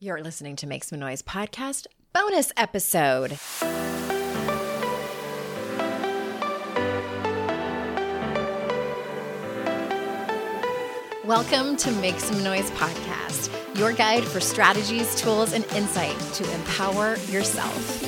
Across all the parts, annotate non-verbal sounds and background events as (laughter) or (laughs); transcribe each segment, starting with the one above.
You're listening to Make Some Noise podcast bonus episode. Welcome to Make Some Noise podcast, your guide for strategies, tools, and insight to empower yourself.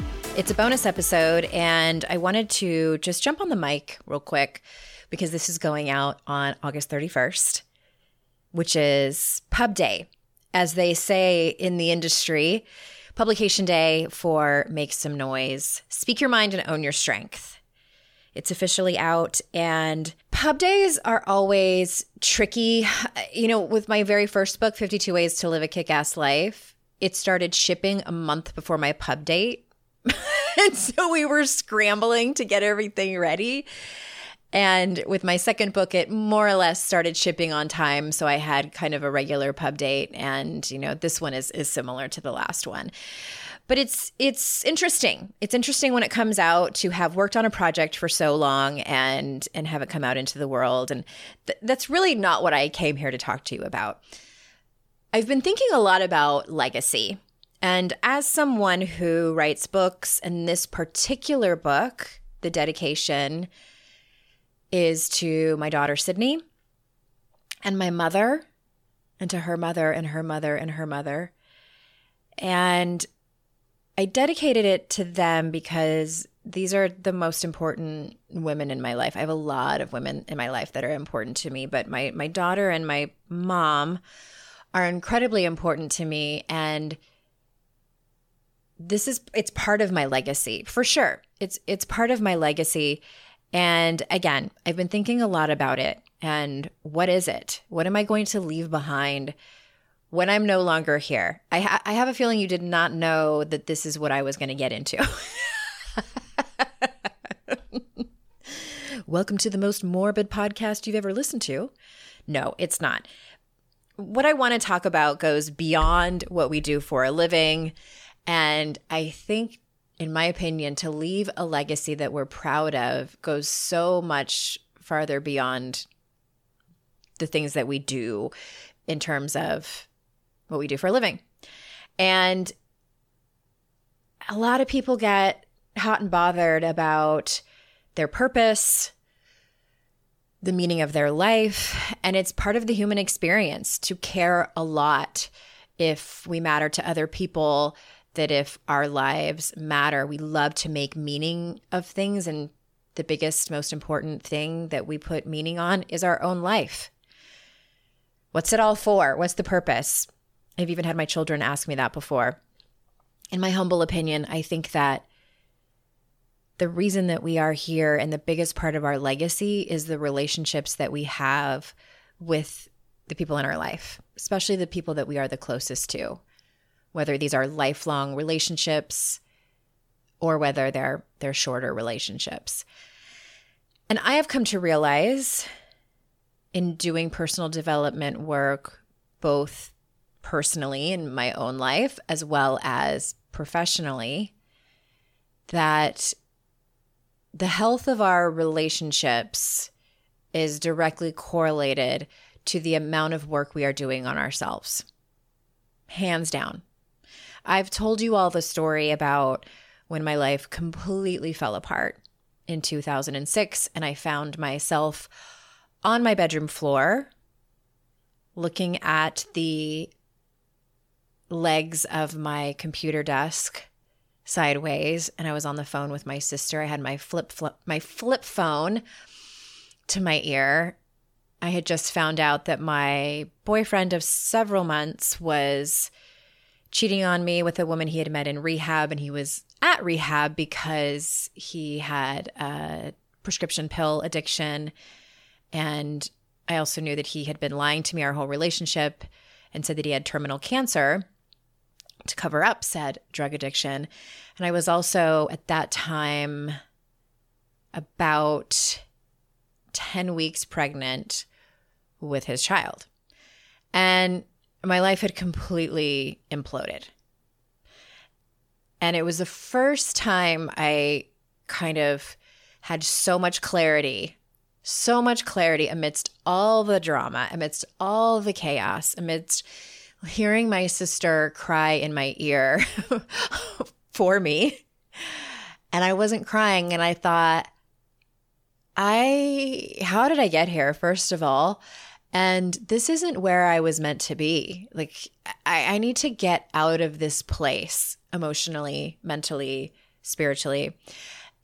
It's a bonus episode, and I wanted to just jump on the mic real quick because this is going out on August 31st, which is Pub Day, as they say in the industry, publication day for Make Some Noise, Speak Your Mind and Own Your Strength. It's officially out, and pub days are always tricky. You know, with my very first book, 52 Ways to Live a Kick Ass Life, it started shipping a month before my pub date (laughs) and so we were scrambling to get everything ready. And with my second book, it more or less started shipping on time. So I had kind of a regular pub date. And, you know, this one is, is similar to the last one. But it's it's interesting. It's interesting when it comes out to have worked on a project for so long and and have it come out into the world. And th- that's really not what I came here to talk to you about. I've been thinking a lot about legacy and as someone who writes books, and this particular book, the dedication is to my daughter, Sydney, and my mother, and to her mother, and her mother, and her mother. And I dedicated it to them because these are the most important women in my life. I have a lot of women in my life that are important to me, but my my daughter and my mom are incredibly important to me and this is it's part of my legacy for sure. It's it's part of my legacy. And again, I've been thinking a lot about it. And what is it? What am I going to leave behind when I'm no longer here? I, ha- I have a feeling you did not know that this is what I was going to get into. (laughs) Welcome to the most morbid podcast you've ever listened to. No, it's not. What I want to talk about goes beyond what we do for a living and I think, in my opinion, to leave a legacy that we're proud of goes so much farther beyond the things that we do in terms of what we do for a living. And a lot of people get hot and bothered about their purpose, the meaning of their life. And it's part of the human experience to care a lot if we matter to other people that if our lives matter, we love to make meaning of things. And the biggest, most important thing that we put meaning on is our own life. What's it all for? What's the purpose? I've even had my children ask me that before. In my humble opinion, I think that the reason that we are here and the biggest part of our legacy is the relationships that we have with the people in our life, especially the people that we are the closest to whether these are lifelong relationships or whether they're they're shorter relationships. And I have come to realize in doing personal development work both personally in my own life as well as professionally that the health of our relationships is directly correlated to the amount of work we are doing on ourselves. Hands down. I've told you all the story about when my life completely fell apart in 2006 and I found myself on my bedroom floor looking at the legs of my computer desk sideways and I was on the phone with my sister. I had my flip, flip my flip phone to my ear. I had just found out that my boyfriend of several months was cheating on me with a woman he had met in rehab, and he was at rehab because he had a prescription pill addiction. And I also knew that he had been lying to me our whole relationship and said that he had terminal cancer. to cover up said drug addiction. And I was also at that time about 10 weeks pregnant with his child. And my life had completely imploded. And it was the first time I kind of had so much clarity, so much clarity amidst all the drama, amidst all the chaos, amidst hearing my sister cry in my ear (laughs) for me. And I wasn't crying. And I thought, I, how did I get here, first of all? And this isn't where I was meant to be. Like, I, I need to get out of this place emotionally, mentally, spiritually.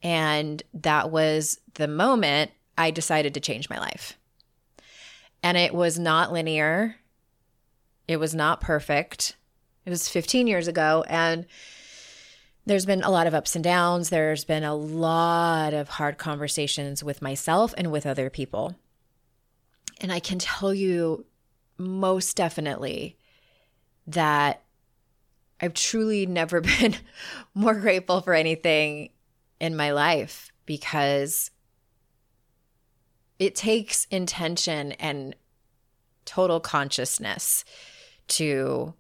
And that was the moment I decided to change my life. And it was not linear, it was not perfect. It was 15 years ago. And there's been a lot of ups and downs. There's been a lot of hard conversations with myself and with other people. And I can tell you most definitely that I've truly never (laughs) been more grateful for anything in my life because it takes intention and total consciousness to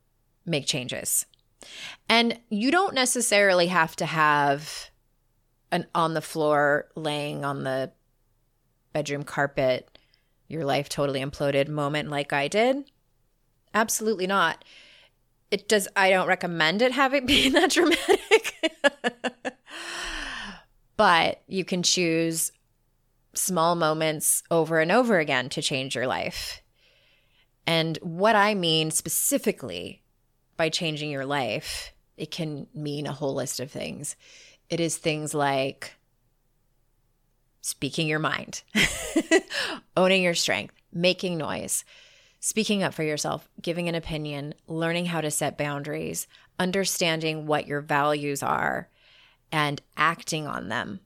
make changes. And you don't necessarily have to have an on the floor laying on the bedroom carpet, your life totally imploded moment like I did. Absolutely not. It does I don't recommend it having (laughs) been that dramatic. but you can choose small moments over and over again to change your life. And what I mean specifically by changing your life, it can mean a whole list of things. It is things like speaking your mind, (laughs) owning your strength, making noise, speaking up for yourself, giving an opinion, learning how to set boundaries, understanding what your values are, and acting on them.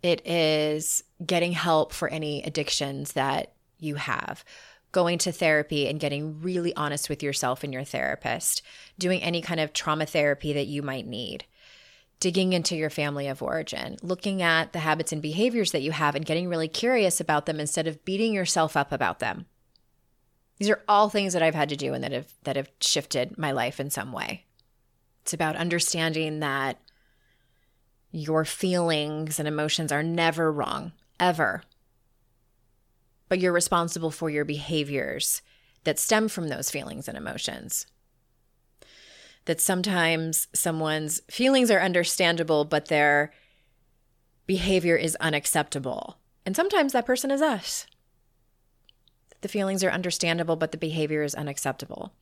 It is getting help for any addictions that you have, going to therapy and getting really honest with yourself and your therapist, doing any kind of trauma therapy that you might need, digging into your family of origin, looking at the habits and behaviors that you have and getting really curious about them instead of beating yourself up about them. These are all things that I've had to do and that have that have shifted my life in some way. It's about understanding that your feelings and emotions are never wrong, ever but you're responsible for your behaviors that stem from those feelings and emotions. That sometimes someone's feelings are understandable, but their behavior is unacceptable. And sometimes that person is us. The feelings are understandable, but the behavior is unacceptable.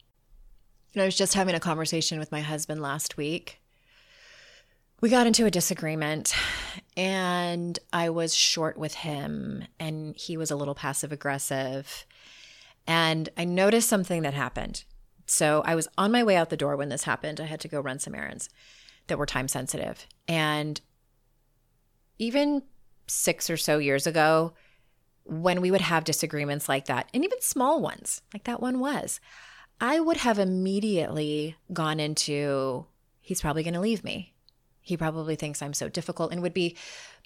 And I was just having a conversation with my husband last week we got into a disagreement and I was short with him and he was a little passive aggressive. And I noticed something that happened. So I was on my way out the door when this happened. I had to go run some errands that were time sensitive. And even six or so years ago, when we would have disagreements like that, and even small ones, like that one was, I would have immediately gone into, he's probably going to leave me. He probably thinks I'm so difficult and would be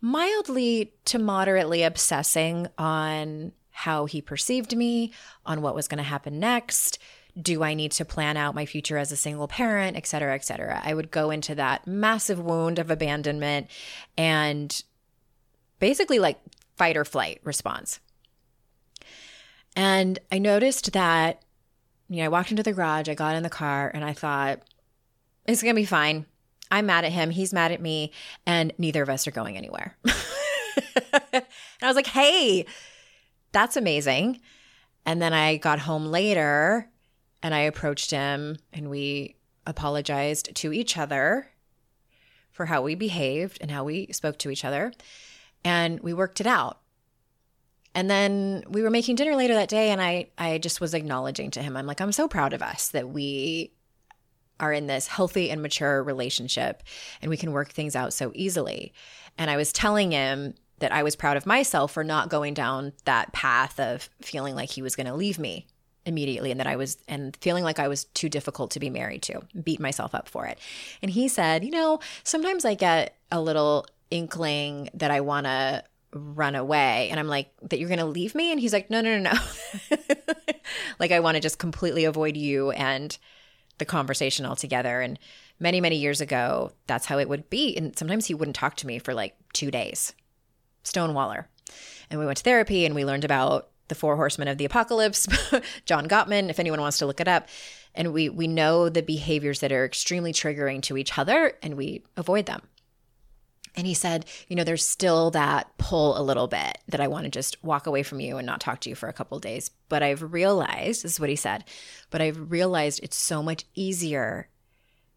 mildly to moderately obsessing on how he perceived me, on what was going to happen next. Do I need to plan out my future as a single parent, et cetera, et cetera? I would go into that massive wound of abandonment and basically like fight or flight response. And I noticed that, you know, I walked into the garage, I got in the car, and I thought, it's going to be fine. I'm mad at him. He's mad at me. And neither of us are going anywhere. (laughs) and I was like, hey, that's amazing. And then I got home later and I approached him and we apologized to each other for how we behaved and how we spoke to each other. And we worked it out. And then we were making dinner later that day and I I just was acknowledging to him. I'm like, I'm so proud of us that we are in this healthy and mature relationship and we can work things out so easily. And I was telling him that I was proud of myself for not going down that path of feeling like he was going to leave me immediately and that I was and feeling like I was too difficult to be married to, beat myself up for it. And he said, "You know, sometimes I get a little inkling that I want to run away." And I'm like, "That you're going to leave me?" And he's like, "No, no, no, no." (laughs) like I want to just completely avoid you and the conversation altogether and many many years ago that's how it would be and sometimes he wouldn't talk to me for like 2 days. Stonewaller. And we went to therapy and we learned about the four horsemen of the apocalypse, (laughs) John Gottman, if anyone wants to look it up. And we we know the behaviors that are extremely triggering to each other and we avoid them. And he said, you know, there's still that pull a little bit that I want to just walk away from you and not talk to you for a couple days. But I've realized, this is what he said, but I've realized it's so much easier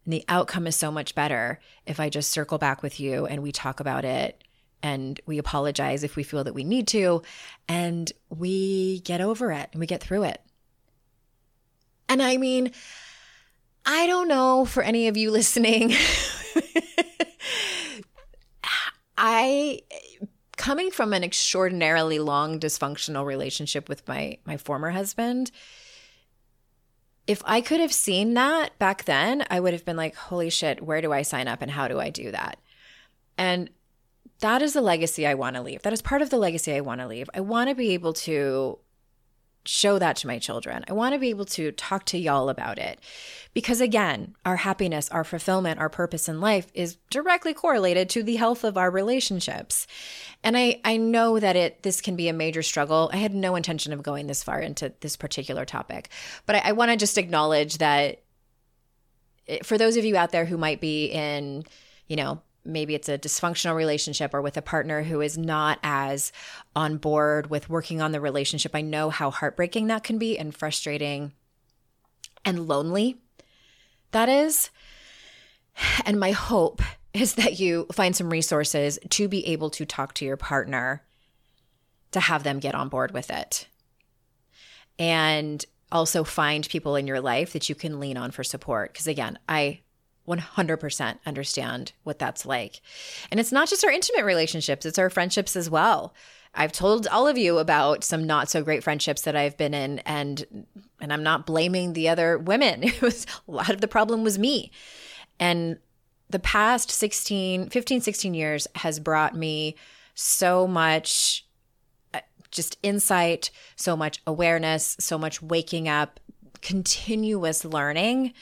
and the outcome is so much better if I just circle back with you and we talk about it and we apologize if we feel that we need to, and we get over it and we get through it. And I mean, I don't know for any of you (laughs) listening. I coming from an extraordinarily long dysfunctional relationship with my my former husband, if I could have seen that back then, I would have been like, holy shit, where do I sign up and how do I do that? And that is the legacy I want to leave. That is part of the legacy I want to leave. I want to be able to show that to my children. I want to be able to talk to y'all about it. Because again, our happiness, our fulfillment, our purpose in life is directly correlated to the health of our relationships. And I I know that it this can be a major struggle. I had no intention of going this far into this particular topic, but I, I want to just acknowledge that eh, for those of you out there who might be in, you know, maybe it's a dysfunctional relationship or with a partner who is not as on board with working on the relationship. I know how heartbreaking that can be and frustrating and lonely that is. And my hope (laughs) is that you find some resources to be able to talk to your partner to have them get on board with it. And also find people in your life that you can lean on for support. Because again, I 100% understand what that's like. And it's not just our intimate relationships, it's our friendships as well. I've told all of you about some not so great friendships that I've been in and and I'm not blaming the other women. (laughs) It was a lot of the problem was me. And the past 16, 15, 16 years has brought me so much uh, just insight, so much awareness, so much waking up, continuous learning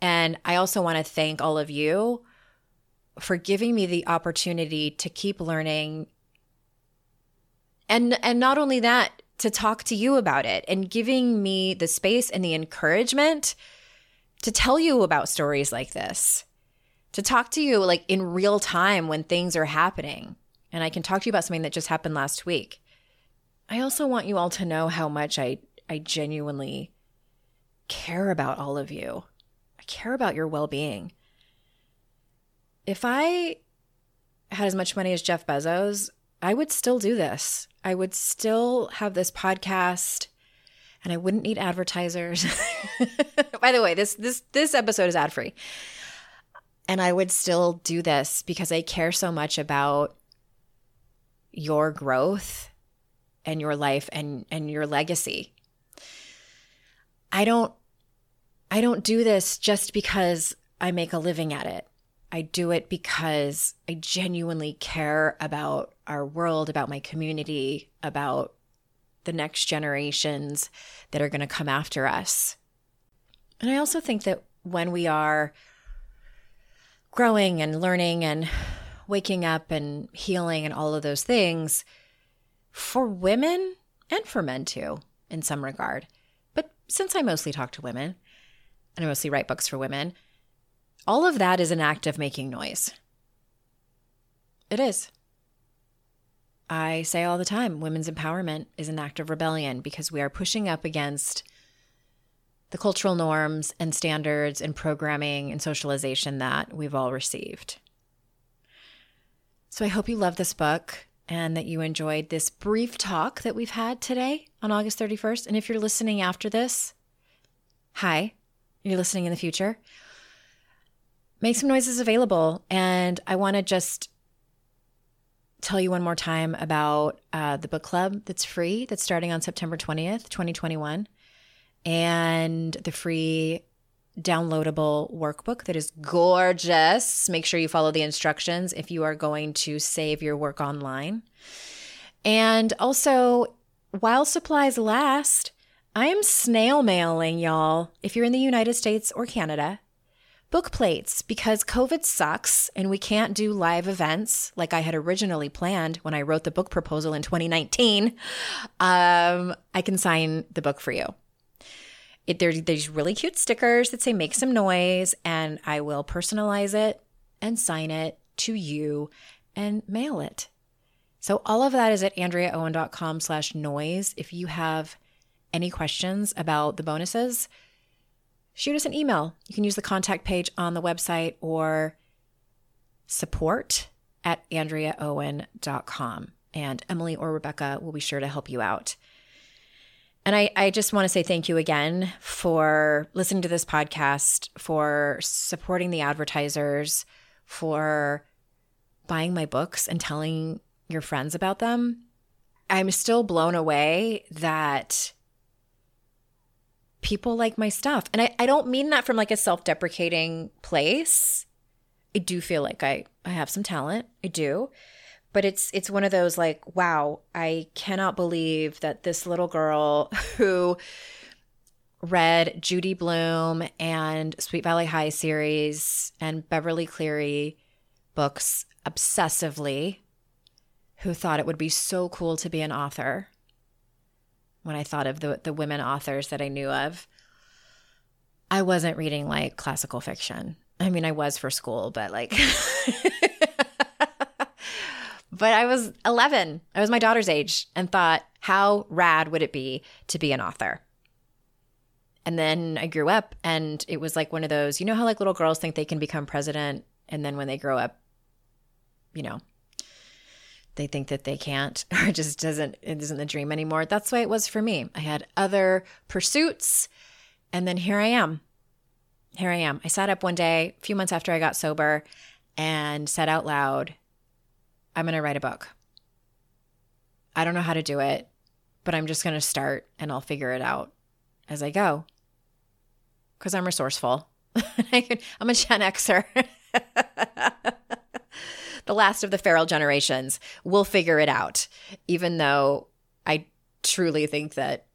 and I also want to thank all of you for giving me the opportunity to keep learning and and not only that to talk to you about it and giving me the space and the encouragement to tell you about stories like this to talk to you like in real time when things are happening. And i can talk to you about something that just happened last week. I also want you all to know how much i i genuinely care about all of you care about your well being. If I had as much money as Jeff Bezos, I would still do this. I would still have this podcast and I wouldn't need advertisers. (laughs) By the way, this this this episode is ad free. And I would still do this because I care so much about your growth and your life and and your legacy. I don't I don't do this just because I make a living at it. I do it because I genuinely care about our world, about my community, about the next generations that are going to come after us. And I also think that when we are growing and learning and waking up and healing and all of those things, for women and for men too, in some regard, but since I mostly talk to women, and I mostly write books for women, all of that is an act of making noise. It is. I say all the time women's empowerment is an act of rebellion because we are pushing up against the cultural norms and standards and programming and socialization that we've all received. So I hope you love this book and that you enjoyed this brief talk that we've had today on August 31st. And if you're listening after this, hi, you're listening in the future, make some noises available. And I want to just tell you one more time about uh, the book club that's free, that's starting on September 20th, 2021. and the free downloadable workbook that is gorgeous. Make sure you follow the instructions if you are going to save your work online. And also, while supplies last, I am snail mailing y'all, if you're in the United States or Canada, book plates because COVID sucks and we can't do live events like I had originally planned when I wrote the book proposal in 2019. Um, I can sign the book for you. It, there's these really cute stickers that say make some noise, and I will personalize it and sign it to you and mail it. So all of that is at andreaowen.com slash noise. If you have any questions about the bonuses, shoot us an email. You can use the contact page on the website or support at andreaowen.com. And Emily or Rebecca will be sure to help you out. And I, I just want to say thank you again for listening to this podcast, for supporting the advertisers, for buying my books and telling your friends about them. I'm still blown away that people like my stuff. And I, I don't mean that from like a self deprecating place. I do feel like I, I have some talent. I do but it's it's one of those like wow i cannot believe that this little girl (laughs) who read judy Blume and sweet valley high series and beverly cleary books obsessively who thought it would be so cool to be an author when i thought of the, the women authors that i knew of i wasn't reading like classical fiction i mean i was for school but like (laughs) But I was 11. I was my daughter's age and thought, how rad would it be to be an author? And then I grew up and it was like one of those, you know how like little girls think they can become president and then when they grow up, you know, they think that they can't (laughs) or just doesn't it isn't the dream anymore. That's way it was for me. I had other pursuits and then here I am. Here I am. I sat up one day, a few months after I got sober and said out loud, I'm going to write a book. I don't know how to do it, but I'm just going to start and I'll figure it out as I go because I'm resourceful. (laughs) I'm a Gen Xer. (laughs) the last of the feral generations. We'll figure it out, even though I truly think that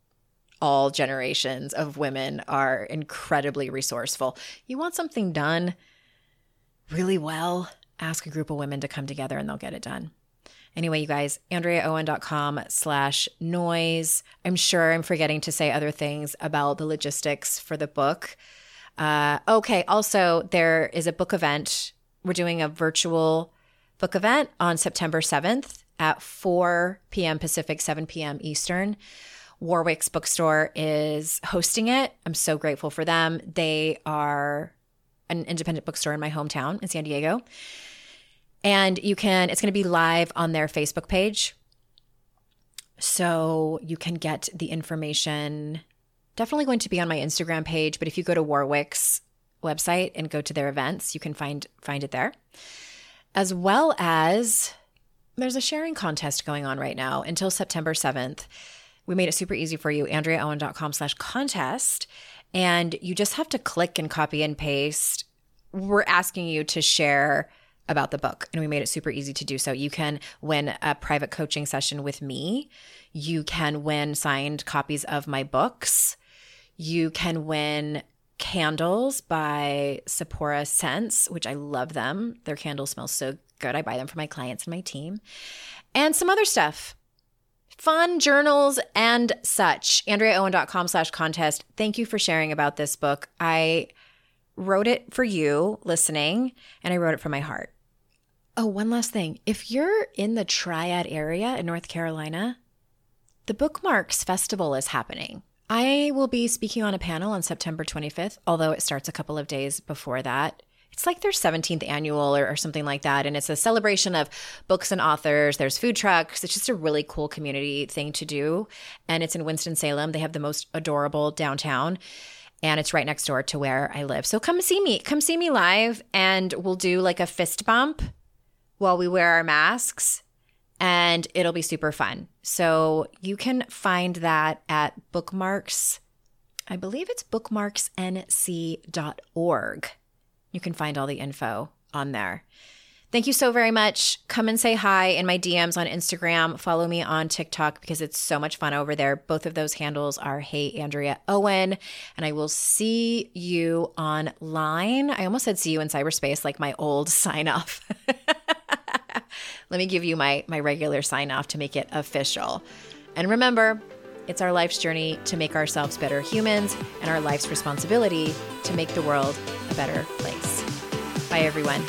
all generations of women are incredibly resourceful. You want something done really well, ask a group of women to come together and they'll get it done. Anyway, you guys, AndreaOwen.com slash noise. I'm sure I'm forgetting to say other things about the logistics for the book. Uh, okay, also, there is a book event. We're doing a virtual book event on September 7th at 4 p.m. Pacific, 7 p.m. Eastern. Warwick's bookstore is hosting it. I'm so grateful for them. They are an independent bookstore in my hometown in San Diego. And you can, it's going to be live on their Facebook page. So you can get the information. Definitely going to be on my Instagram page, but if you go to Warwick's website and go to their events, you can find find it there. As well as there's a sharing contest going on right now until September 7th. We made it super easy for you, andreaowen.com slash contest. And you just have to click and copy and paste. We're asking you to share about the book and we made it super easy to do so. You can win a private coaching session with me. You can win signed copies of my books. You can win candles by Sephora Scents, which I love them. Their candles smell so good. I buy them for my clients and my team. And some other stuff. Fun journals and such. AndreaOwen.com slash contest. Thank you for sharing about this book. I wrote it for you listening, and I wrote it from my heart. Oh, one last thing. If you're in the Triad area in North Carolina, the Bookmarks Festival is happening. I will be speaking on a panel on September 25th, although it starts a couple of days before that. It's like their 17th annual or, or, something like that. And it's a celebration of books and authors. There's food trucks. It's just a really cool community thing to do. And it's in Winston-Salem. They have the most adorable downtown. And it's right next door to where I live. So come see me. Come see me live and we'll do like a fist bump while we wear our masks and it'll be super fun. So you can find that at bookmarks I believe it's bookmarksnc.org. You can find all the info on there. Thank you so very much. Come and say hi in my DMs on Instagram. Follow me on TikTok because it's so much fun over there. Both of those handles are Hey Andrea Owen. And I will see you online. I almost said see you in cyberspace, like my old (laughs) sign off. (laughs) Let me give you my, my regular sign off to make it official. And remember, it's our life's journey to make ourselves better humans and our life's responsibility to make the world a better place. Bye, everyone.